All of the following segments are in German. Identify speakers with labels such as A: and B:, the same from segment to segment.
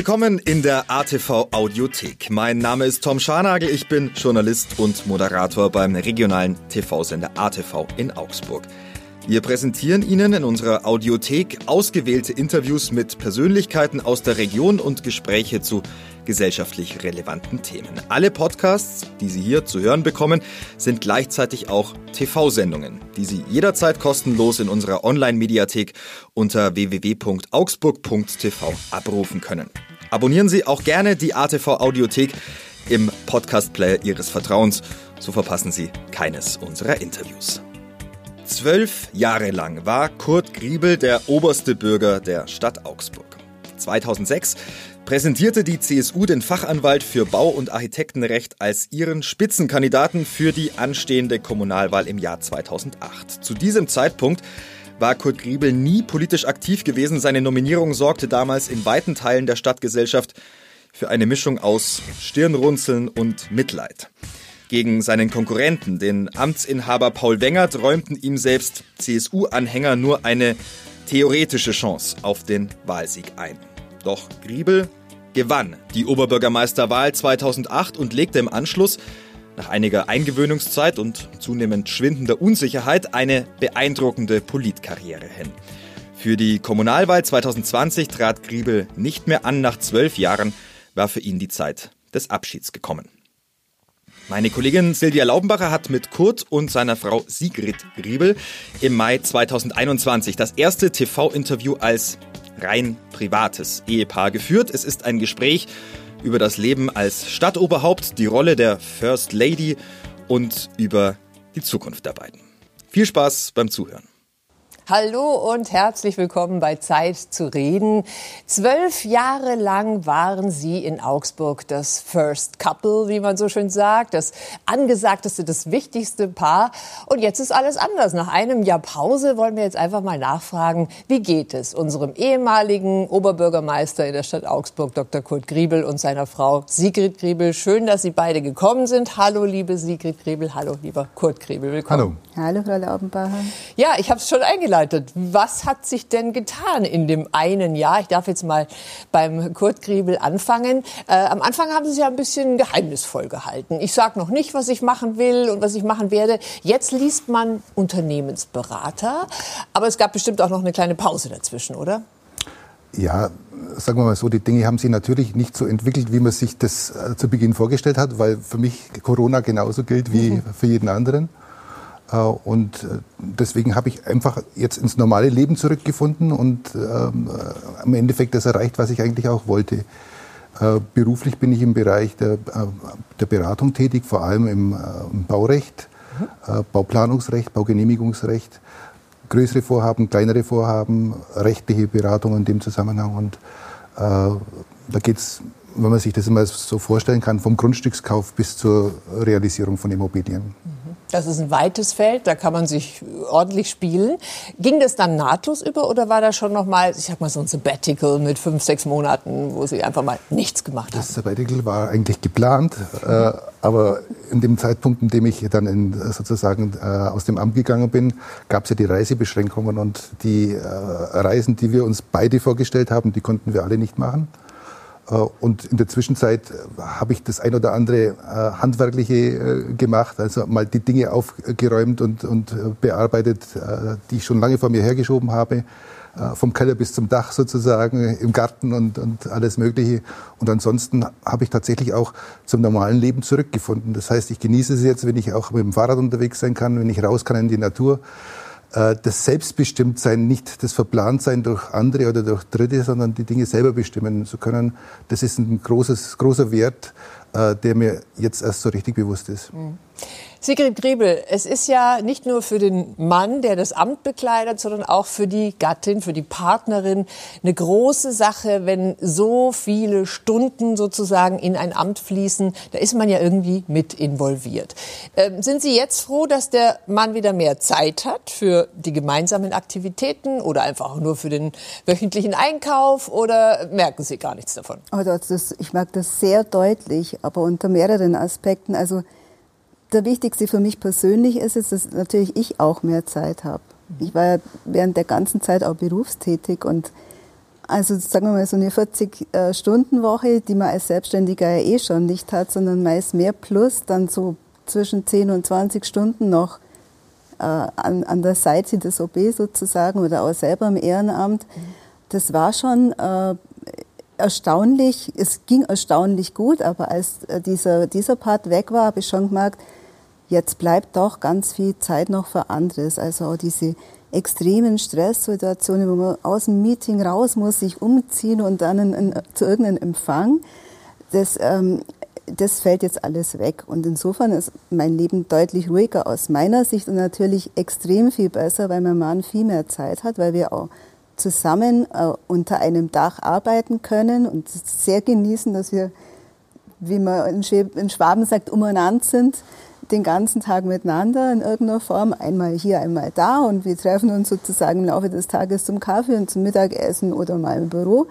A: Willkommen in der ATV Audiothek. Mein Name ist Tom Scharnagel, ich bin Journalist und Moderator beim regionalen TV-Sender ATV in Augsburg. Wir präsentieren Ihnen in unserer Audiothek ausgewählte Interviews mit Persönlichkeiten aus der Region und Gespräche zu gesellschaftlich relevanten Themen. Alle Podcasts, die Sie hier zu hören bekommen, sind gleichzeitig auch TV-Sendungen, die Sie jederzeit kostenlos in unserer Online-Mediathek unter www.augsburg.tv abrufen können. Abonnieren Sie auch gerne die ATV Audiothek im Podcast-Player Ihres Vertrauens, so verpassen Sie keines unserer Interviews. Zwölf Jahre lang war Kurt Griebel der oberste Bürger der Stadt Augsburg. 2006 präsentierte die CSU den Fachanwalt für Bau- und Architektenrecht als ihren Spitzenkandidaten für die anstehende Kommunalwahl im Jahr 2008. Zu diesem Zeitpunkt war Kurt Griebel nie politisch aktiv gewesen. Seine Nominierung sorgte damals in weiten Teilen der Stadtgesellschaft für eine Mischung aus Stirnrunzeln und Mitleid. Gegen seinen Konkurrenten, den Amtsinhaber Paul Wengert, räumten ihm selbst CSU-Anhänger nur eine theoretische Chance auf den Wahlsieg ein. Doch Griebel gewann die Oberbürgermeisterwahl 2008 und legte im Anschluss nach einiger Eingewöhnungszeit und zunehmend schwindender Unsicherheit eine beeindruckende Politkarriere hin. Für die Kommunalwahl 2020 trat Griebel nicht mehr an. Nach zwölf Jahren war für ihn die Zeit des Abschieds gekommen. Meine Kollegin Silvia Laubenbacher hat mit Kurt und seiner Frau Sigrid Griebel im Mai 2021 das erste TV-Interview als rein privates Ehepaar geführt. Es ist ein Gespräch über das Leben als Stadtoberhaupt, die Rolle der First Lady und über die Zukunft der beiden. Viel Spaß beim Zuhören.
B: Hallo und herzlich willkommen bei Zeit zu reden. Zwölf Jahre lang waren Sie in Augsburg das First Couple, wie man so schön sagt, das angesagteste, das wichtigste Paar. Und jetzt ist alles anders. Nach einem Jahr Pause wollen wir jetzt einfach mal nachfragen, wie geht es unserem ehemaligen Oberbürgermeister in der Stadt Augsburg, Dr. Kurt Griebel und seiner Frau Sigrid Griebel. Schön, dass Sie beide gekommen sind. Hallo, liebe Sigrid Griebel. Hallo, lieber Kurt Griebel. Willkommen.
C: Hallo. Hallo, Frau Laubenbacher.
B: Ja, ich habe es schon eingeleitet. Was hat sich denn getan in dem einen Jahr? Ich darf jetzt mal beim Kurt Griebel anfangen. Äh, am Anfang haben Sie es ja ein bisschen geheimnisvoll gehalten. Ich sage noch nicht, was ich machen will und was ich machen werde. Jetzt liest man Unternehmensberater. Aber es gab bestimmt auch noch eine kleine Pause dazwischen, oder?
C: Ja, sagen wir mal so, die Dinge haben sich natürlich nicht so entwickelt, wie man sich das äh, zu Beginn vorgestellt hat, weil für mich Corona genauso gilt wie für jeden anderen. Äh, und äh, deswegen habe ich einfach jetzt ins normale Leben zurückgefunden und ähm, äh, im Endeffekt das erreicht, was ich eigentlich auch wollte. beruflich bin ich im Bereich der, der Beratung tätig, vor allem im, im Baurecht, mhm. Bauplanungsrecht, Baugenehmigungsrecht, größere Vorhaben, kleinere Vorhaben, rechtliche Beratung in dem Zusammenhang. Und da geht es, wenn man sich das immer so vorstellen kann, vom Grundstückskauf bis zur Realisierung von Immobilien. Mhm.
B: Das ist ein weites Feld, da kann man sich ordentlich spielen. Ging das dann nahtlos über oder war da schon noch mal, ich sag mal so ein Sabbatical mit fünf, sechs Monaten, wo Sie einfach mal nichts gemacht haben?
C: Das Sabbatical war eigentlich geplant, äh, aber in dem Zeitpunkt, in dem ich dann in, sozusagen äh, aus dem Amt gegangen bin, gab es ja die Reisebeschränkungen und die äh, Reisen, die wir uns beide vorgestellt haben, die konnten wir alle nicht machen. Äh, und in der Zwischenzeit äh, habe ich das ein oder andere äh, handwerkliche gemacht, also mal die Dinge aufgeräumt und, und bearbeitet, die ich schon lange vor mir hergeschoben habe. Vom Keller bis zum Dach sozusagen, im Garten und, und alles Mögliche. Und ansonsten habe ich tatsächlich auch zum normalen Leben zurückgefunden. Das heißt, ich genieße es jetzt, wenn ich auch mit dem Fahrrad unterwegs sein kann, wenn ich raus kann in die Natur das Selbstbestimmtsein, nicht das Verplantsein durch andere oder durch Dritte, sondern die Dinge selber bestimmen zu können, das ist ein großes, großer Wert, äh, der mir jetzt erst so richtig bewusst ist. Mhm.
B: Sigrid Griebel, es ist ja nicht nur für den Mann, der das Amt bekleidet, sondern auch für die Gattin, für die Partnerin eine große Sache, wenn so viele Stunden sozusagen in ein Amt fließen. Da ist man ja irgendwie mit involviert. Ähm, sind Sie jetzt froh, dass der Mann wieder mehr Zeit hat für die gemeinsamen Aktivitäten oder einfach nur für den wöchentlichen Einkauf oder merken Sie gar nichts davon?
D: Also das, ich merke das sehr deutlich, aber unter mehreren Aspekten. Also der wichtigste für mich persönlich ist es, dass natürlich ich auch mehr Zeit habe. Ich war ja während der ganzen Zeit auch berufstätig und Also sagen wir mal so eine 40-Stunden-Woche, die man als Selbstständiger ja eh schon nicht hat, sondern meist mehr plus, dann so zwischen 10 und 20 Stunden noch äh, an, an der Seite des OB sozusagen oder auch selber im Ehrenamt. Das war schon äh, erstaunlich, es ging erstaunlich gut, aber als äh, dieser, dieser Part weg war, habe ich schon gemerkt, jetzt bleibt doch ganz viel Zeit noch für anderes. Also auch diese extremen Stresssituationen, wo man aus dem Meeting raus muss, sich umziehen und dann in, in, zu irgendeinem Empfang, das, ähm, das fällt jetzt alles weg. Und insofern ist mein Leben deutlich ruhiger aus meiner Sicht und natürlich extrem viel besser, weil mein Mann viel mehr Zeit hat, weil wir auch zusammen äh, unter einem Dach arbeiten können und sehr genießen, dass wir, wie man in Schwaben sagt, umeinander sind den ganzen Tag miteinander in irgendeiner Form, einmal hier, einmal da und wir treffen uns sozusagen im Laufe des Tages zum Kaffee und zum Mittagessen oder mal im Büro.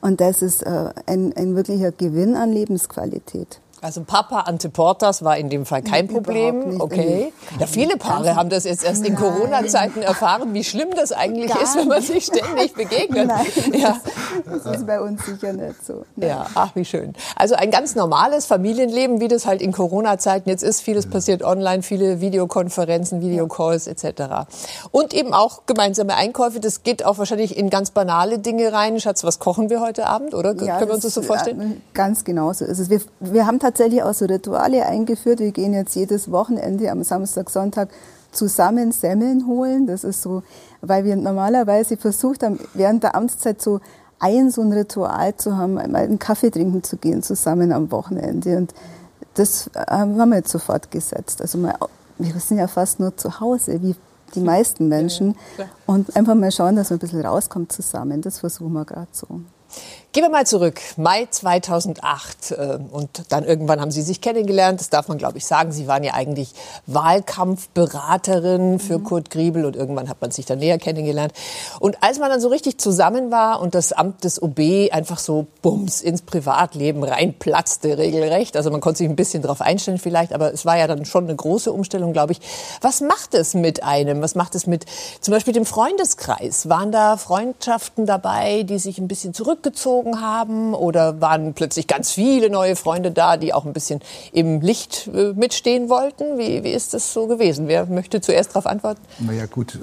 D: Und das ist äh, ein, ein wirklicher Gewinn an Lebensqualität.
B: Also Papa Anteportas war in dem Fall kein Problem. Okay. Ja, viele Paare haben das jetzt erst in Corona-Zeiten erfahren, wie schlimm das eigentlich Gar ist, wenn man sich ständig begegnet.
D: Nein, ja. das ist bei uns sicher nicht so.
B: Nein. Ja, ach wie schön. Also ein ganz normales Familienleben, wie das halt in Corona-Zeiten jetzt ist. Vieles passiert online, viele Videokonferenzen, Videocalls etc. Und eben auch gemeinsame Einkäufe. Das geht auch wahrscheinlich in ganz banale Dinge rein. Schatz, was kochen wir heute Abend, oder? Ja, Können wir uns das so vorstellen?
D: Ganz genau so. Also wir, wir haben tatsächlich auch so Rituale eingeführt. Wir gehen jetzt jedes Wochenende am Samstag, Sonntag zusammen Semmeln holen. Das ist so, weil wir normalerweise versucht haben, während der Amtszeit so ein so ein Ritual zu haben, einmal einen Kaffee trinken zu gehen zusammen am Wochenende. Und das äh, haben wir jetzt sofort gesetzt. Also mal, wir sind ja fast nur zu Hause, wie die meisten Menschen. Und einfach mal schauen, dass man ein bisschen rauskommt zusammen. Das versuchen wir gerade so.
B: Gehen wir mal zurück, Mai 2008 äh, und dann irgendwann haben Sie sich kennengelernt, das darf man glaube ich sagen. Sie waren ja eigentlich Wahlkampfberaterin für mhm. Kurt Griebel und irgendwann hat man sich dann näher kennengelernt. Und als man dann so richtig zusammen war und das Amt des OB einfach so bums ins Privatleben reinplatzte regelrecht, also man konnte sich ein bisschen darauf einstellen vielleicht, aber es war ja dann schon eine große Umstellung, glaube ich. Was macht es mit einem? Was macht es mit zum Beispiel dem Freundeskreis? Waren da Freundschaften dabei, die sich ein bisschen zurückgezogen gezogen haben? Oder waren plötzlich ganz viele neue Freunde da, die auch ein bisschen im Licht äh, mitstehen wollten? Wie, wie ist das so gewesen? Wer möchte zuerst darauf antworten?
C: Naja gut,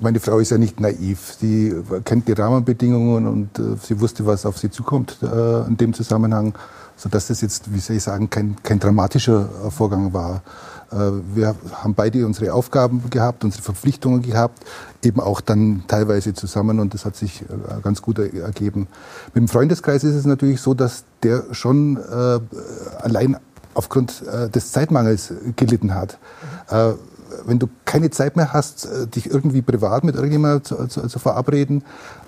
C: meine Frau ist ja nicht naiv. Sie kennt die Rahmenbedingungen und äh, sie wusste, was auf sie zukommt äh, in dem Zusammenhang, sodass das jetzt, wie soll ich sagen, kein, kein dramatischer Vorgang war. Äh, wir haben beide unsere Aufgaben gehabt, unsere Verpflichtungen gehabt, eben auch dann teilweise zusammen und das hat sich äh, ganz gut ergeben. Mit dem Freundeskreis ist es natürlich so, dass der schon äh, allein aufgrund des Zeitmangels gelitten hat. Äh, wenn du keine Zeit mehr hast, dich irgendwie privat mit irgendjemandem zu, zu, zu verabreden,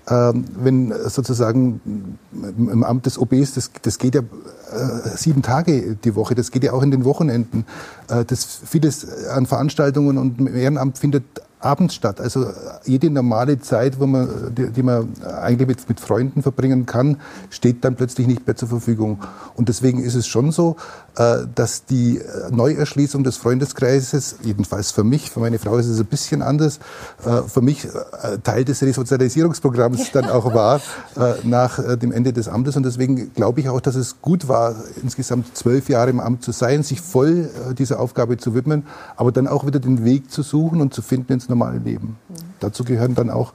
C: wenn sozusagen im Amt des OBs, das, das geht ja äh, sieben Tage die Woche, das geht ja auch in den Wochenenden. Äh, das vieles an Veranstaltungen und im Ehrenamt findet abends statt. Also jede normale Zeit, wo man, die, die man eigentlich mit, mit, Freunden verbringen kann, steht dann plötzlich nicht mehr zur Verfügung. Und deswegen ist es schon so, äh, dass die Neuerschließung des Freundeskreises, jedenfalls für mich, für meine Frau ist es ein bisschen anders, äh, für mich äh, Teil des Resozialisierungsprogramms dann auch war nach dem Ende des Amtes. Und deswegen glaube ich auch, dass es gut war, insgesamt zwölf Jahre im Amt zu sein, sich voll dieser Aufgabe zu widmen, aber dann auch wieder den Weg zu suchen und zu finden ins normale Leben. Mhm. Dazu gehören dann auch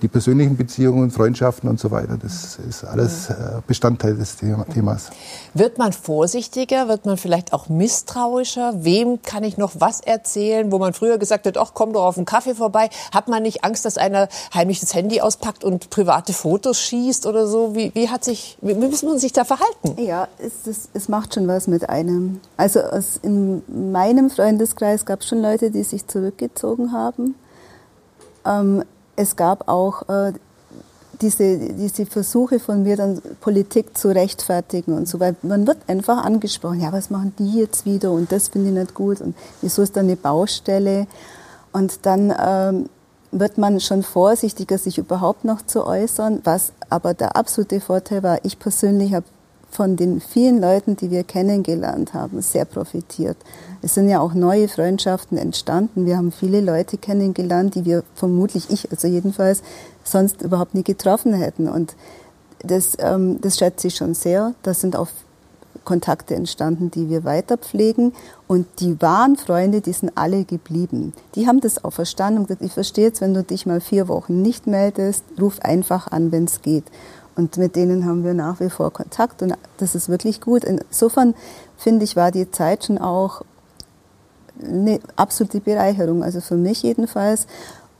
C: die persönlichen Beziehungen, Freundschaften und so weiter. Das ist alles äh, Bestandteil des Themas.
B: Wird man vorsichtiger? Wird man vielleicht auch misstrauischer? Wem kann ich noch was erzählen? Wo man früher gesagt hat, ach, komm doch auf einen Kaffee vorbei. Hat man nicht Angst, dass einer heimlich das Handy auspackt und private Fotos schießt oder so? Wie, wie hat sich, wie muss man sich da verhalten?
D: Ja, es, es, es macht schon was mit einem. Also in meinem Freundeskreis gab es schon Leute, die sich zurückgezogen haben. Ähm, es gab auch äh, diese, diese Versuche von mir, dann Politik zu rechtfertigen und so, weil man wird einfach angesprochen, ja, was machen die jetzt wieder und das finde ich nicht gut und wieso ist da eine Baustelle? Und dann ähm, wird man schon vorsichtiger, sich überhaupt noch zu äußern, was aber der absolute Vorteil war, ich persönlich habe von den vielen Leuten, die wir kennengelernt haben, sehr profitiert. Es sind ja auch neue Freundschaften entstanden. Wir haben viele Leute kennengelernt, die wir vermutlich, ich also jedenfalls, sonst überhaupt nie getroffen hätten. Und das, ähm, das schätze ich schon sehr. Das sind auch Kontakte entstanden, die wir weiter pflegen. Und die wahren Freunde, die sind alle geblieben. Die haben das auch verstanden und gesagt, ich verstehe jetzt, wenn du dich mal vier Wochen nicht meldest, ruf einfach an, wenn es geht. Und mit denen haben wir nach wie vor Kontakt und das ist wirklich gut. Insofern finde ich, war die Zeit schon auch eine absolute Bereicherung, also für mich jedenfalls.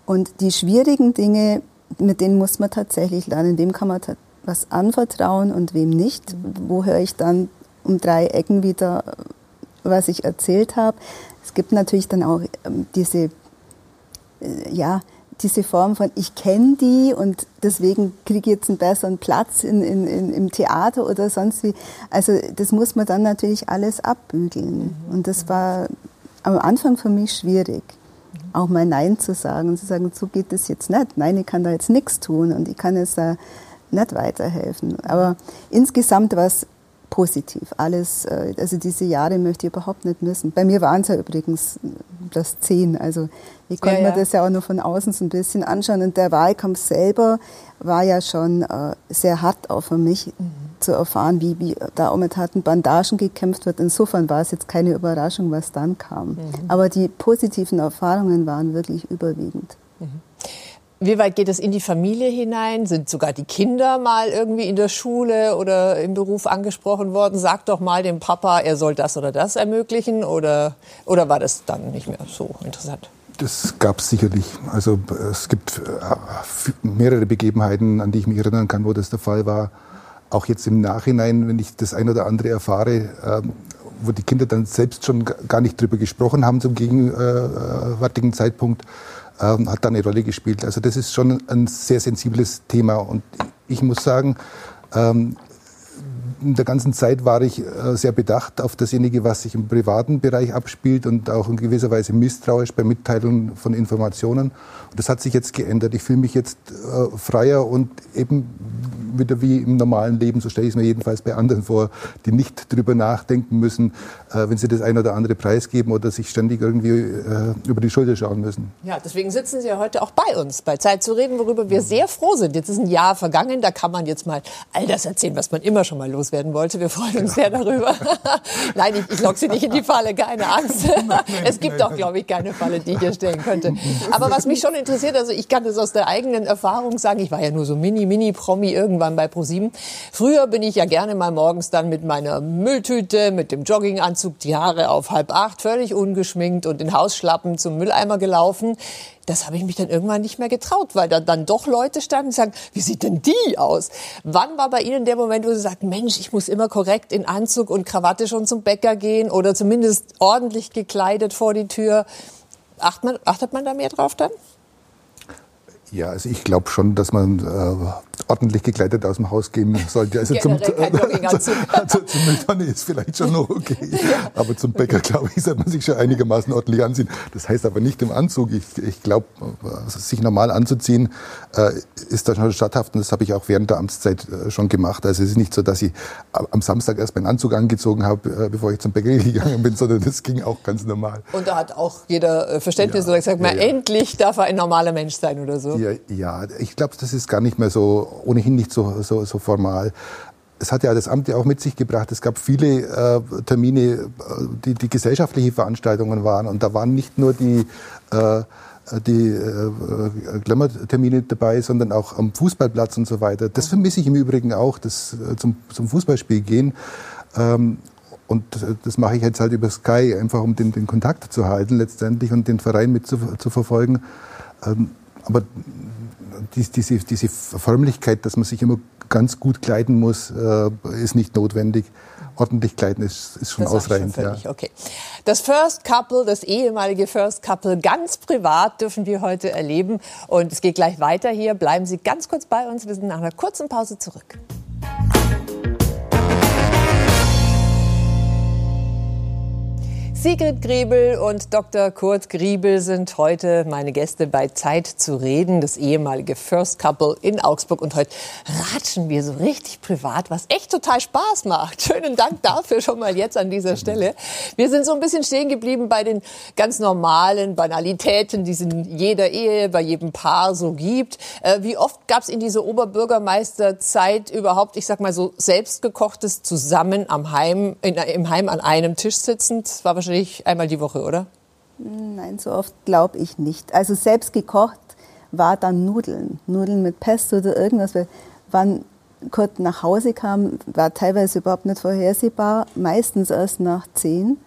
D: Und die schwierigen Dinge, mit denen muss man tatsächlich lernen. Wem kann man was anvertrauen und wem nicht? Wo höre ich dann um drei Ecken wieder, was ich erzählt habe? Es gibt natürlich dann auch ähm, diese, äh, ja, diese Form von, ich kenne die und deswegen kriege ich jetzt einen besseren Platz in, in, in, im Theater oder sonst wie. Also das muss man dann natürlich alles abbügeln. Mhm. Und das war am Anfang für mich schwierig, auch mal Nein zu sagen und zu sagen, so geht es jetzt nicht. Nein, ich kann da jetzt nichts tun und ich kann jetzt da nicht weiterhelfen. Aber insgesamt war es positiv. Alles, äh, also diese Jahre möchte ich überhaupt nicht missen. Bei mir waren es ja übrigens das zehn. Also ich konnte ja, ja. mir das ja auch nur von außen so ein bisschen anschauen. Und der Wahlkampf selber war ja schon äh, sehr hart auch für mich mhm. Zu erfahren, wie, wie da auch mit harten Bandagen gekämpft wird. Insofern war es jetzt keine Überraschung, was dann kam. Mhm. Aber die positiven Erfahrungen waren wirklich überwiegend. Mhm.
B: Wie weit geht es in die Familie hinein? Sind sogar die Kinder mal irgendwie in der Schule oder im Beruf angesprochen worden? Sag doch mal dem Papa, er soll das oder das ermöglichen? Oder, oder war das dann nicht mehr so interessant?
C: Das gab es sicherlich. Also es gibt äh, mehrere Begebenheiten, an die ich mich erinnern kann, wo das der Fall war. Auch jetzt im Nachhinein, wenn ich das ein oder andere erfahre, ähm, wo die Kinder dann selbst schon gar nicht drüber gesprochen haben zum gegenwärtigen Zeitpunkt, ähm, hat da eine Rolle gespielt. Also das ist schon ein sehr sensibles Thema. Und ich muss sagen, ähm, in der ganzen Zeit war ich äh, sehr bedacht auf dasjenige, was sich im privaten Bereich abspielt und auch in gewisser Weise misstrauisch bei Mitteilungen von Informationen. Und das hat sich jetzt geändert. Ich fühle mich jetzt äh, freier und eben wieder wie im normalen Leben, so stelle ich es mir jedenfalls bei anderen vor, die nicht drüber nachdenken müssen, äh, wenn sie das ein oder andere preisgeben oder sich ständig irgendwie äh, über die Schulter schauen müssen.
B: Ja, deswegen sitzen Sie ja heute auch bei uns, bei Zeit zu reden, worüber wir sehr froh sind. Jetzt ist ein Jahr vergangen, da kann man jetzt mal all das erzählen, was man immer schon mal loswerden wollte. Wir freuen uns sehr darüber. Nein, ich, ich locke Sie nicht in die Falle, keine Angst. es gibt doch, glaube ich, keine Falle, die ich hier stellen könnte. Aber was mich schon interessiert, also ich kann das aus der eigenen Erfahrung sagen, ich war ja nur so mini, mini Promi irgendwann irgendwann bei ProSieben. Früher bin ich ja gerne mal morgens dann mit meiner Mülltüte, mit dem Jogginganzug, die Haare auf halb acht, völlig ungeschminkt und in Hausschlappen zum Mülleimer gelaufen. Das habe ich mich dann irgendwann nicht mehr getraut, weil da dann doch Leute standen und sagen, wie sieht denn die aus? Wann war bei Ihnen der Moment, wo Sie sagten, Mensch, ich muss immer korrekt in Anzug und Krawatte schon zum Bäcker gehen oder zumindest ordentlich gekleidet vor die Tür? Achtet man, achtet man da mehr drauf dann?
C: Ja, also ich glaube schon, dass man äh, ordentlich gekleidet aus dem Haus gehen sollte. Also zum, also, also zum Mülltonne ist vielleicht schon noch okay. Ja. Aber zum Bäcker, glaube ich, sollte man sich schon einigermaßen ordentlich anziehen. Das heißt aber nicht im Anzug. Ich, ich glaube, also sich normal anzuziehen, äh, ist da schon statthaft. Und das habe ich auch während der Amtszeit äh, schon gemacht. Also es ist nicht so, dass ich am Samstag erst meinen Anzug angezogen habe, äh, bevor ich zum Bäcker gegangen bin, sondern das ging auch ganz normal.
B: Und da hat auch jeder Verständnis ja, oder gesagt, ja, mal, endlich darf er ein normaler Mensch sein oder so.
C: Ja, ja ich glaube, das ist gar nicht mehr so ohnehin nicht so, so, so formal. Es hat ja das Amt ja auch mit sich gebracht. Es gab viele äh, Termine, äh, die, die gesellschaftliche Veranstaltungen waren. Und da waren nicht nur die, äh, die äh, Glamour-Termine dabei, sondern auch am Fußballplatz und so weiter. Das vermisse ich im Übrigen auch, das äh, zum, zum Fußballspiel gehen. Ähm, und das mache ich jetzt halt über Sky, einfach um den, den Kontakt zu halten letztendlich und den Verein mit zu, zu verfolgen. Ähm, aber diese, diese Förmlichkeit, dass man sich immer ganz gut kleiden muss, äh, ist nicht notwendig. Ordentlich kleiden ist, ist schon das ausreichend. Schon
B: ja. okay. Das First Couple, das ehemalige First Couple, ganz privat dürfen wir heute erleben. Und es geht gleich weiter hier. Bleiben Sie ganz kurz bei uns. Wir sind nach einer kurzen Pause zurück. Sigrid Griebel und Dr. Kurt Griebel sind heute meine Gäste bei Zeit zu reden, das ehemalige First Couple in Augsburg. Und heute ratschen wir so richtig privat, was echt total Spaß macht. Schönen Dank dafür schon mal jetzt an dieser Stelle. Wir sind so ein bisschen stehen geblieben bei den ganz normalen Banalitäten, die es in jeder Ehe, bei jedem Paar so gibt. Äh, wie oft gab es in dieser Oberbürgermeisterzeit überhaupt, ich sag mal so, selbstgekochtes zusammen am Heim, in, im Heim an einem Tisch sitzend? Das war wahrscheinlich einmal die Woche, oder?
D: Nein, so oft glaube ich nicht. Also selbst gekocht war dann Nudeln. Nudeln mit Pesto oder irgendwas. Wann Kurt nach Hause kam, war teilweise überhaupt nicht vorhersehbar. Meistens erst nach zehn.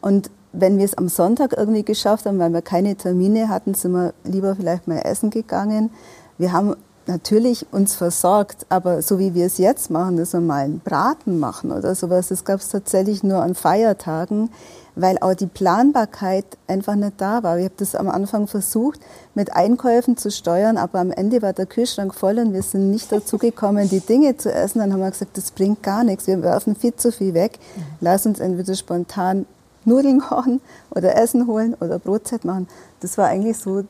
D: Und wenn wir es am Sonntag irgendwie geschafft haben, weil wir keine Termine hatten, sind wir lieber vielleicht mal essen gegangen. Wir haben natürlich uns versorgt, aber so wie wir es jetzt machen, dass wir mal einen Braten machen oder sowas, das gab es tatsächlich nur an Feiertagen, weil auch die Planbarkeit einfach nicht da war. Ich habe das am Anfang versucht, mit Einkäufen zu steuern, aber am Ende war der Kühlschrank voll und wir sind nicht dazu gekommen, die Dinge zu essen. Dann haben wir gesagt, das bringt gar nichts, wir werfen viel zu viel weg. Lass uns entweder spontan Nudeln kochen oder Essen holen oder Brotzeit machen. Das war eigentlich so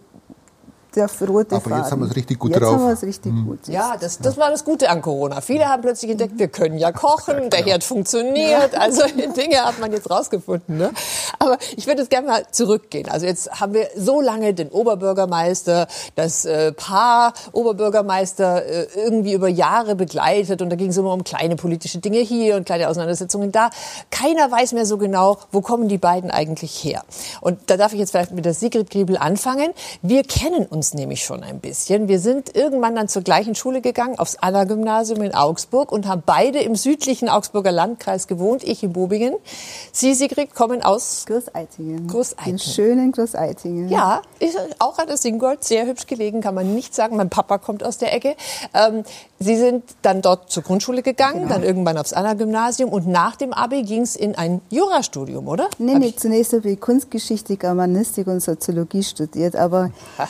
D: der rote
C: Aber
D: Faden.
C: jetzt haben wir es richtig gut
D: jetzt
C: drauf.
D: Jetzt haben wir es richtig mhm. gut.
B: Ja, das, das war das Gute an Corona. Viele haben plötzlich entdeckt, wir können ja kochen, der Herd funktioniert. Also Dinge hat man jetzt rausgefunden. Ne? Aber ich würde jetzt gerne mal zurückgehen. Also jetzt haben wir so lange den Oberbürgermeister, das äh, Paar Oberbürgermeister äh, irgendwie über Jahre begleitet. Und da ging es immer um kleine politische Dinge hier und kleine Auseinandersetzungen da. Keiner weiß mehr so genau, wo kommen die beiden eigentlich her. Und da darf ich jetzt vielleicht mit der Sigrid Griebel anfangen. Wir kennen uns uns nämlich schon ein bisschen. Wir sind irgendwann dann zur gleichen Schule gegangen, aufs Anna-Gymnasium in Augsburg und haben beide im südlichen Augsburger Landkreis gewohnt, ich in Bobingen. Sie, Sigrid, kommen aus
D: Großeitingen.
B: Großeitingen.
D: Den schönen Großeitingen.
B: Ja, auch an der Singold, sehr hübsch gelegen, kann man nicht sagen. Mein Papa kommt aus der Ecke. Ähm, Sie sind dann dort zur Grundschule gegangen, genau. dann irgendwann aufs Anna-Gymnasium und nach dem Abi ging es in ein Jurastudium, oder?
D: Nee, nee, zunächst habe ich Kunstgeschichte, Germanistik und Soziologie studiert, aber ha.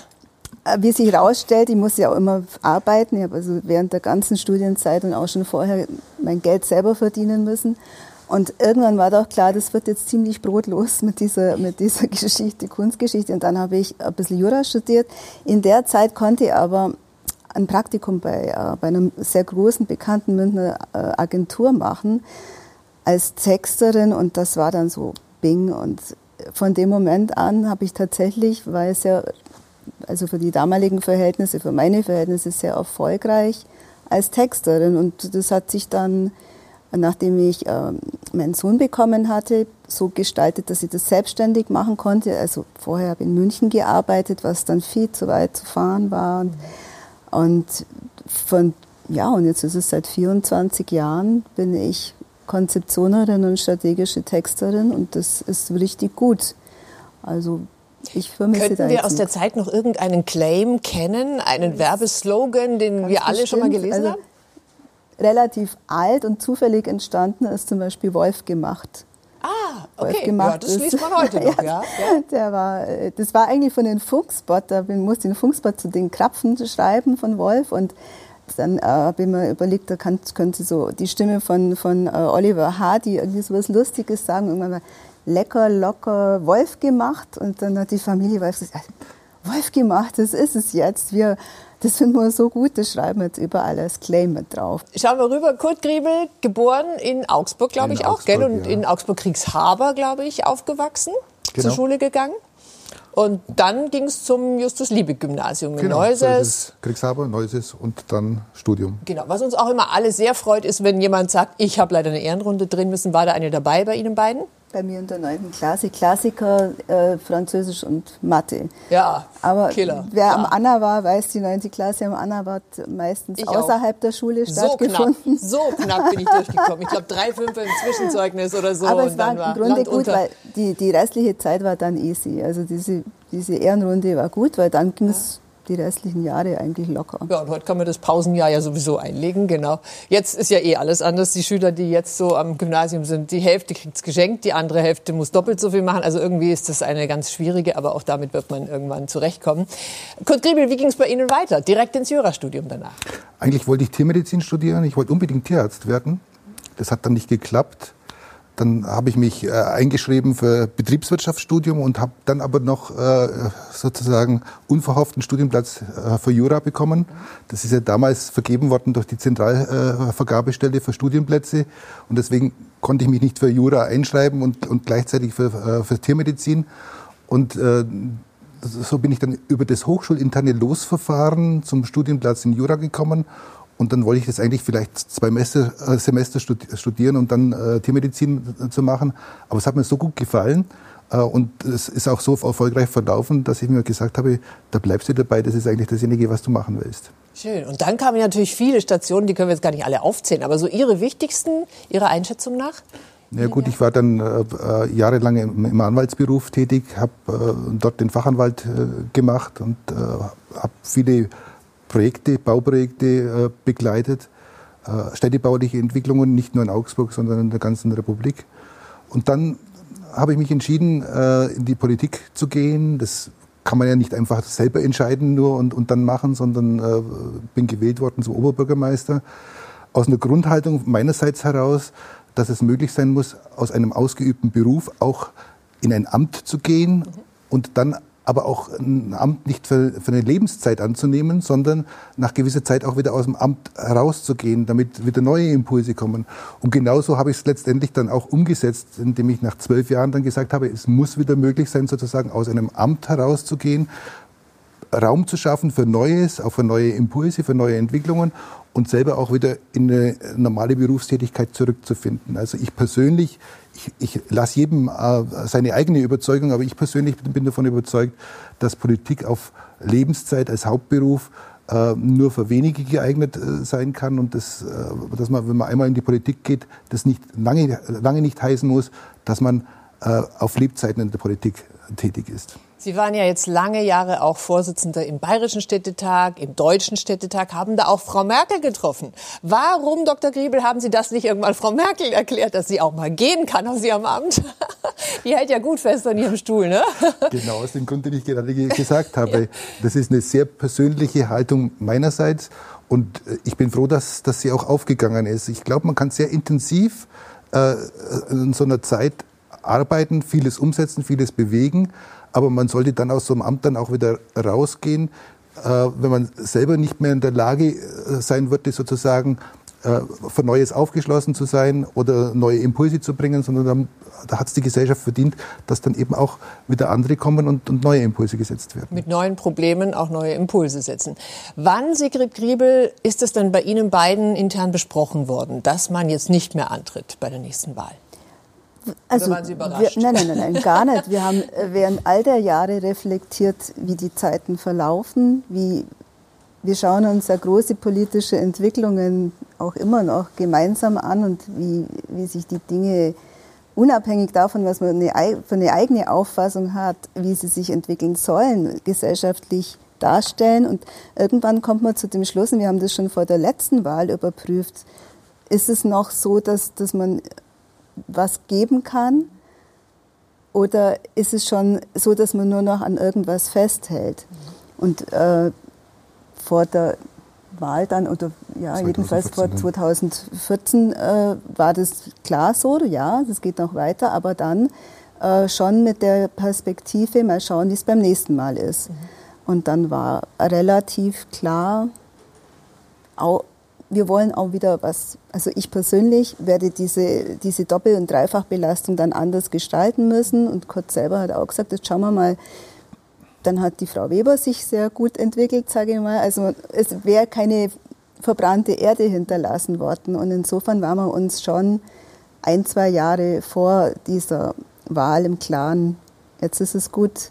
D: Äh, wie sich herausstellt, ich muss ja auch immer arbeiten. Ich habe also während der ganzen Studienzeit und auch schon vorher mein Geld selber verdienen müssen. Und irgendwann war doch klar, das wird jetzt ziemlich brotlos mit dieser, mit dieser Geschichte, Kunstgeschichte. Und dann habe ich ein bisschen Jura studiert. In der Zeit konnte ich aber ein Praktikum bei, äh, bei einer sehr großen, bekannten Münchner äh, Agentur machen als Texterin. Und das war dann so Bing. Und von dem Moment an habe ich tatsächlich, weil es ja also für die damaligen Verhältnisse, für meine Verhältnisse sehr erfolgreich als Texterin. Und das hat sich dann, nachdem ich äh, meinen Sohn bekommen hatte, so gestaltet, dass ich das selbstständig machen konnte. Also vorher habe ich in München gearbeitet, was dann viel zu weit zu fahren war. Und, und von, ja, und jetzt ist es seit 24 Jahren, bin ich Konzeptionerin und strategische Texterin und das ist richtig gut. Also ich vermisse
B: Könnten wir aus der Zeit noch irgendeinen Claim kennen, einen Werbeslogan, den wir alle bestimmt. schon mal gelesen also, haben?
D: Relativ alt und zufällig entstanden ist zum Beispiel Wolf gemacht.
B: Ah, okay. ja, das liest man heute noch, ja.
D: ja. Der war, das war eigentlich von den Funkspot, da musste den Funkspot zu den Krapfen schreiben von Wolf und dann äh, habe ich mir überlegt, da kann, könnte so die Stimme von, von äh, Oliver Hardy irgendwie so was Lustiges sagen. Irgendwann mal, lecker, locker Wolf gemacht. Und dann hat die Familie Wolf gesagt, Wolf gemacht, das ist es jetzt. Wir, das finden wir so gut, das schreiben wir jetzt überall als Claim mit drauf.
B: Schauen wir rüber. Kurt Griebel, geboren in Augsburg, glaube ich auch, gell? Und ja. in Augsburg-Kriegshaber, glaube ich, aufgewachsen, genau. zur Schule gegangen. Und dann ging es zum Justus-Liebig-Gymnasium in genau, Neuses.
C: So Kriegshaber, Neuses und dann Studium.
B: Genau. Was uns auch immer alle sehr freut, ist, wenn jemand sagt, ich habe leider eine Ehrenrunde drin müssen. War da eine dabei bei Ihnen beiden?
D: Bei mir in der 9. Klasse. Klassiker, äh, Französisch und Mathe.
B: Ja,
D: Aber
B: Killer.
D: wer
B: ja.
D: am Anna war, weiß, die 9. Klasse am Anna war meistens ich außerhalb auch. der Schule so stattgefunden.
B: Knapp, so knapp bin ich durchgekommen. Ich glaube, drei, fünf im Zwischenzeugnis oder so.
D: Aber es war im Grunde gut, weil die, die restliche Zeit war dann easy. Also diese, diese Ehrenrunde war gut, weil dann ging es die restlichen Jahre eigentlich locker.
B: Ja, und heute kann man das Pausenjahr ja sowieso einlegen, genau. Jetzt ist ja eh alles anders. Die Schüler, die jetzt so am Gymnasium sind, die Hälfte kriegt es geschenkt, die andere Hälfte muss doppelt so viel machen. Also irgendwie ist das eine ganz schwierige, aber auch damit wird man irgendwann zurechtkommen. Kurt Griebel, wie ging es bei Ihnen weiter? Direkt ins Jurastudium danach?
C: Eigentlich wollte ich Tiermedizin studieren. Ich wollte unbedingt Tierarzt werden. Das hat dann nicht geklappt. Dann habe ich mich äh, eingeschrieben für Betriebswirtschaftsstudium und habe dann aber noch äh, sozusagen unverhofft einen Studienplatz äh, für Jura bekommen. Das ist ja damals vergeben worden durch die Zentralvergabestelle für Studienplätze und deswegen konnte ich mich nicht für Jura einschreiben und, und gleichzeitig für, äh, für Tiermedizin. Und äh, so bin ich dann über das hochschulinterne Losverfahren zum Studienplatz in Jura gekommen und dann wollte ich das eigentlich vielleicht zwei Semester, äh, Semester studieren und dann äh, Tiermedizin zu machen. Aber es hat mir so gut gefallen äh, und es ist auch so erfolgreich verlaufen, dass ich mir gesagt habe, da bleibst du dabei, das ist eigentlich dasjenige, was du machen willst.
B: Schön. Und dann kamen natürlich viele Stationen, die können wir jetzt gar nicht alle aufzählen, aber so Ihre wichtigsten, Ihrer Einschätzung nach?
C: Ja gut, ich war dann äh, äh, jahrelang im, im, Anwaltsberuf tätig, habe äh, dort den Fachanwalt äh, gemacht und äh, habe viele Projekte, Bauprojekte äh, begleitet, äh, städtebauliche Entwicklungen, nicht nur in Augsburg, sondern in der ganzen Republik. Und dann habe ich mich entschieden, äh, in die Politik zu gehen. Das kann man ja nicht einfach selber entscheiden nur und, und dann machen, sondern bin gewählt worden zum Oberbürgermeister. Aus einer Grundhaltung meinerseits heraus, dass es möglich sein muss, aus einem ausgeübten Beruf auch in ein Amt zu gehen und dann aber auch ein Amt nicht für, für, eine Lebenszeit anzunehmen, sondern nach gewisser Zeit auch wieder aus dem Amt herauszugehen, damit wieder neue Impulse kommen. Und genauso habe ich es letztendlich dann auch umgesetzt, indem ich nach zwölf Jahren dann gesagt habe, es muss wieder möglich sein, sozusagen aus einem Amt herauszugehen, Raum zu schaffen für Neues, auch für neue Impulse, für neue Entwicklungen und selber auch wieder in eine normale Berufstätigkeit zurückzufinden. Also ich persönlich ich, ich lasse jedem äh, seine eigene Überzeugung, aber ich persönlich bin davon überzeugt, dass Politik auf Lebenszeit als Hauptberuf äh, nur für wenige geeignet äh, sein kann und das, dass man, wenn man einmal in die Politik geht, das nicht lange, lange nicht heißen muss, dass man auf Lebzeiten in der Politik tätig ist.
B: Sie waren ja jetzt lange Jahre auch Vorsitzender im Bayerischen Städtetag, im Deutschen Städtetag, haben da auch Frau Merkel getroffen. Warum, Dr. Griebel, haben Sie das nicht irgendwann Frau Merkel erklärt, dass sie auch mal gehen kann aus ihrem Amt? Die hält ja gut fest an ihrem Stuhl, ne?
C: Genau, aus dem Grund, den ich gerade gesagt habe. ja. Das ist eine sehr persönliche Haltung meinerseits und äh, ich bin froh, dass, dass sie auch aufgegangen ist. Ich glaube, man kann sehr intensiv äh, in so einer Zeit arbeiten, vieles umsetzen, vieles bewegen aber man sollte dann aus so einem Amt dann auch wieder rausgehen, äh, wenn man selber nicht mehr in der Lage äh, sein würde, sozusagen äh, für Neues aufgeschlossen zu sein oder neue Impulse zu bringen, sondern dann, da hat es die Gesellschaft verdient, dass dann eben auch wieder andere kommen und, und, neue Impulse gesetzt werden.
B: Mit neuen Problemen auch neue Impulse setzen. Wann, Sigrid Griebel, ist es dann bei Ihnen beiden intern besprochen worden, dass man jetzt nicht mehr antritt bei der nächsten Wahl?
D: Also, Oder waren Sie überrascht? Wir, nein, nein, nein, nein, gar nicht. Wir haben äh, während all der Jahre reflektiert, wie die Zeiten verlaufen, wie wir schauen uns ja große politische Entwicklungen auch immer noch gemeinsam an und wie, wie sich die Dinge unabhängig davon, was man eine, für eine eigene Auffassung hat, wie sie sich entwickeln sollen, gesellschaftlich darstellen. Und irgendwann kommt man zu dem Schluss, und wir haben das schon vor der letzten Wahl überprüft, ist es noch so, dass, dass man was geben kann? Oder ist es schon so, dass man nur noch an irgendwas festhält? Und äh, vor der Wahl dann, oder ja, 2014, jedenfalls vor 2014 äh, war das klar so, ja, das geht noch weiter, aber dann äh, schon mit der Perspektive, mal schauen, wie es beim nächsten Mal ist. Mhm. Und dann war relativ klar, auch, wir wollen auch wieder was, also ich persönlich werde diese, diese Doppel- und Dreifachbelastung dann anders gestalten müssen. Und Kurt selber hat auch gesagt, jetzt schauen wir mal, dann hat die Frau Weber sich sehr gut entwickelt, sage ich mal. Also es wäre keine verbrannte Erde hinterlassen worden. Und insofern waren wir uns schon ein, zwei Jahre vor dieser Wahl im Klaren, jetzt ist es gut,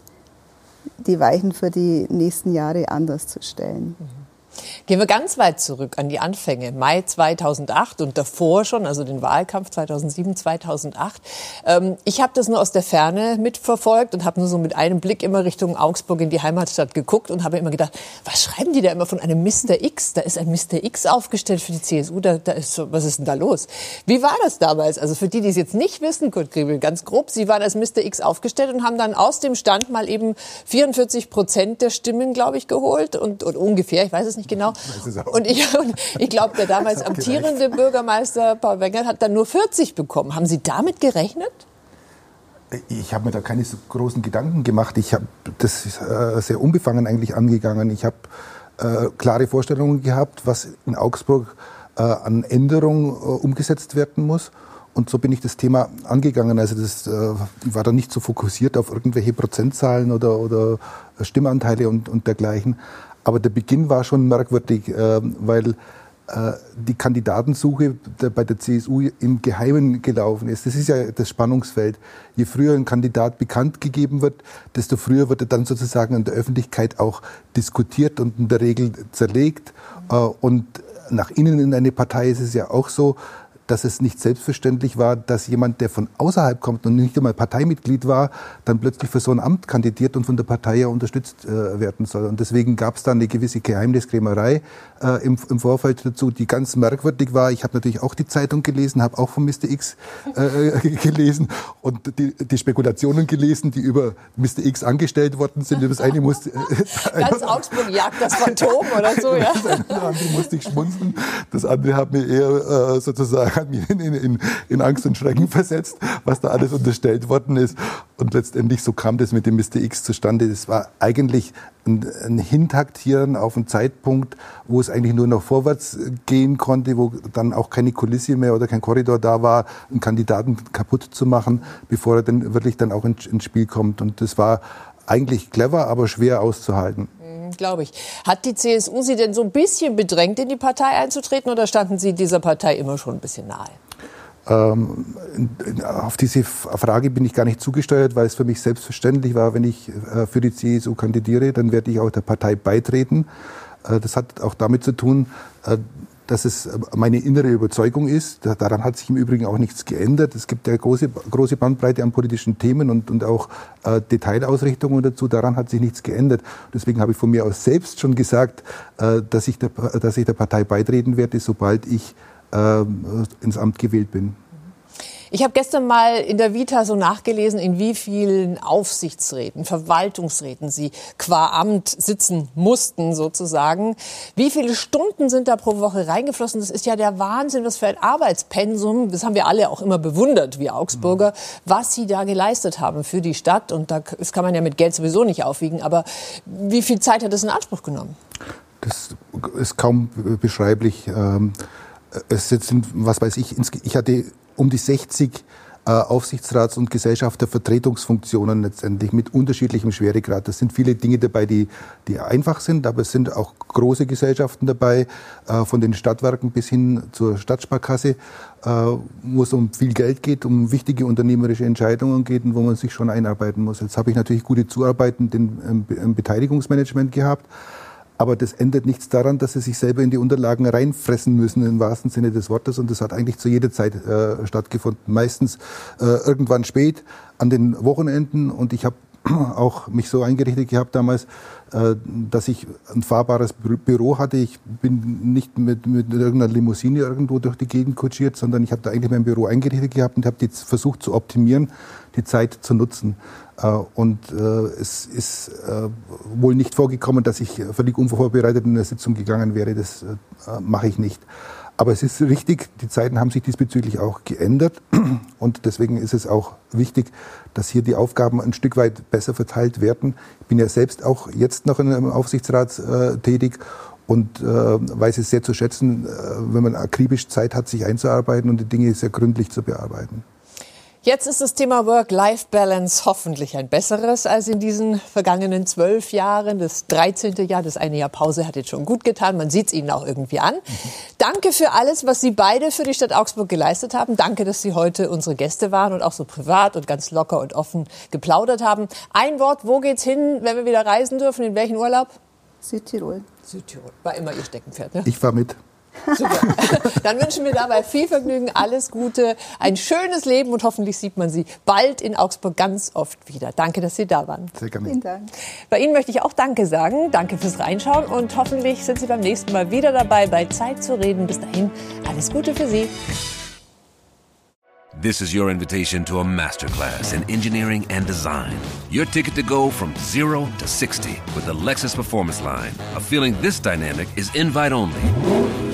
D: die Weichen für die nächsten Jahre anders zu stellen. Mhm.
B: Gehen wir ganz weit zurück an die Anfänge, Mai 2008 und davor schon, also den Wahlkampf 2007, 2008. Ähm, ich habe das nur aus der Ferne mitverfolgt und habe nur so mit einem Blick immer Richtung Augsburg in die Heimatstadt geguckt und habe immer gedacht, was schreiben die da immer von einem Mr. X? Da ist ein Mr. X aufgestellt für die CSU, da, da ist was ist denn da los? Wie war das damals? Also für die, die es jetzt nicht wissen, Kurt Griebel, ganz grob, Sie waren als Mr. X aufgestellt und haben dann aus dem Stand mal eben 44 Prozent der Stimmen, glaube ich, geholt und, und ungefähr, ich weiß es nicht genau. Und ich, ich glaube, der damals amtierende Bürgermeister Paul Wenger hat dann nur 40 bekommen. Haben Sie damit gerechnet?
C: Ich habe mir da keine so großen Gedanken gemacht. Ich habe das äh, sehr unbefangen eigentlich angegangen. Ich habe äh, klare Vorstellungen gehabt, was in Augsburg äh, an Änderungen äh, umgesetzt werden muss. Und so bin ich das Thema angegangen. Also das äh, war da nicht so fokussiert auf irgendwelche Prozentzahlen oder, oder Stimmanteile und, und dergleichen. Aber der Beginn war schon merkwürdig, äh, weil äh, die Kandidatensuche bei der CSU im Geheimen gelaufen ist. Das ist ja das Spannungsfeld. Je früher ein Kandidat bekannt gegeben wird, desto früher wird er dann sozusagen in der Öffentlichkeit auch diskutiert und in der Regel zerlegt. Äh, und nach innen in eine Partei ist es ja auch so, dass es nicht selbstverständlich war, dass jemand, der von außerhalb kommt und nicht einmal Parteimitglied war, dann plötzlich für so ein Amt kandidiert und von der Partei ja unterstützt äh, werden soll. Und deswegen gab es da eine gewisse Geheimniskrämerei äh, im, im, Vorfeld dazu, die ganz merkwürdig war. Ich habe natürlich auch die Zeitung gelesen, habe auch von Mr. X äh, gelesen und die, die, Spekulationen gelesen, die über Mr. X angestellt worden sind. Das eine musste,
B: ganz Augsburg jagt das Phantom oder so, ja. Das
C: andere musste ich schmunzeln. Das andere hat mir eher äh, sozusagen hat mich in, in, in, Angst und Schrecken versetzt, was da alles unterstellt worden ist. Und letztendlich so kam das mit dem Mr. X zustande. Das war eigentlich ein, ein Hintaktieren auf einen Zeitpunkt, wo es eigentlich nur noch vorwärts gehen konnte, wo dann auch keine Kulisse mehr oder kein Korridor da war, einen Kandidaten kaputt zu machen, bevor er dann wirklich dann auch ins, ins Spiel kommt. Und das war eigentlich clever, aber schwer auszuhalten
B: glaube ich. Hat die CSU Sie denn so ein bisschen bedrängt, in die Partei einzutreten oder standen Sie dieser Partei immer schon ein bisschen nahe?
C: Ähm, auf diese Frage bin ich gar nicht zugesteuert, weil es für mich selbstverständlich war, wenn ich äh, für die CSU kandidiere, dann werde ich auch der Partei beitreten. Äh, das hat auch damit zu tun, äh, dass es meine innere Überzeugung ist. Daran hat sich im Übrigen auch nichts geändert. Es gibt ja große, große Bandbreite an politischen Themen und, und auch äh, Detailausrichtungen dazu. Daran hat sich nichts geändert. Deswegen habe ich von mir aus selbst schon gesagt, äh, dass, ich der, dass ich der Partei beitreten werde, sobald ich äh, ins Amt gewählt bin.
B: Ich habe gestern mal in der Vita so nachgelesen, in wie vielen Aufsichtsräten, Verwaltungsräten Sie qua Amt sitzen mussten sozusagen. Wie viele Stunden sind da pro Woche reingeflossen? Das ist ja der Wahnsinn, was für ein Arbeitspensum. Das haben wir alle auch immer bewundert, wie Augsburger, was Sie da geleistet haben für die Stadt. Und das kann man ja mit Geld sowieso nicht aufwiegen. Aber wie viel Zeit hat das in Anspruch genommen?
C: Das ist kaum beschreiblich. Ähm, es sind, was weiß ich, ich hatte um die 60 äh, Aufsichtsrats- und Gesellschaftervertretungsfunktionen letztendlich mit unterschiedlichem Schweregrad. Das sind viele Dinge dabei, die, die einfach sind, aber es sind auch große Gesellschaften dabei, äh, von den Stadtwerken bis hin zur Stadtsparkasse, äh, wo es um viel Geld geht, um wichtige unternehmerische Entscheidungen geht und wo man sich schon einarbeiten muss. Jetzt habe ich natürlich gute Zuarbeiten im, im Beteiligungsmanagement gehabt. Aber das ändert nichts daran, dass sie sich selber in die Unterlagen reinfressen müssen, im wahrsten Sinne des Wortes. Und das hat eigentlich zu jeder Zeit äh, stattgefunden. Meistens äh, irgendwann spät, an den Wochenenden. Und ich habe auch mich so eingerichtet gehabt damals, äh, dass ich ein fahrbares Büro hatte. Ich bin nicht mit, mit irgendeiner Limousine irgendwo durch die Gegend kutschiert, sondern ich habe da eigentlich mein Büro eingerichtet gehabt und habe versucht zu optimieren, die Zeit zu nutzen. Äh, und äh, es ist wohl nicht vorgekommen, dass ich völlig unvorbereitet in eine Sitzung gegangen wäre. Das mache ich nicht. Aber es ist richtig, die Zeiten haben sich diesbezüglich auch geändert. Und deswegen ist es auch wichtig, dass hier die Aufgaben ein Stück weit besser verteilt werden. Ich bin ja selbst auch jetzt noch in einem Aufsichtsrat äh, tätig und äh, weiß es sehr zu schätzen, äh, wenn man akribisch Zeit hat, sich einzuarbeiten und die Dinge sehr gründlich zu bearbeiten.
B: Jetzt ist das Thema Work-Life-Balance hoffentlich ein besseres als in diesen vergangenen zwölf Jahren. Das 13. Jahr, das eine Jahr Pause hat jetzt schon gut getan. Man sieht es Ihnen auch irgendwie an. Mhm. Danke für alles, was Sie beide für die Stadt Augsburg geleistet haben. Danke, dass Sie heute unsere Gäste waren und auch so privat und ganz locker und offen geplaudert haben. Ein Wort, wo geht's hin, wenn wir wieder reisen dürfen? In welchen Urlaub?
D: Südtirol.
B: Südtirol. War immer Ihr Steckenpferd, ne?
C: Ich war mit.
B: Super. Dann wünschen wir dabei viel Vergnügen, alles Gute, ein schönes Leben und hoffentlich sieht man Sie bald in Augsburg ganz oft wieder. Danke, dass Sie da waren.
C: Sehr gerne. Vielen Dank.
B: Bei Ihnen möchte ich auch Danke sagen. Danke fürs Reinschauen und hoffentlich sind Sie beim nächsten Mal wieder dabei bei Zeit zu reden. Bis dahin, alles Gute für Sie.
E: This is your invitation to a masterclass in engineering and design. Your ticket to go from zero to 60 with the Lexus Performance Line. A feeling this dynamic is invite only.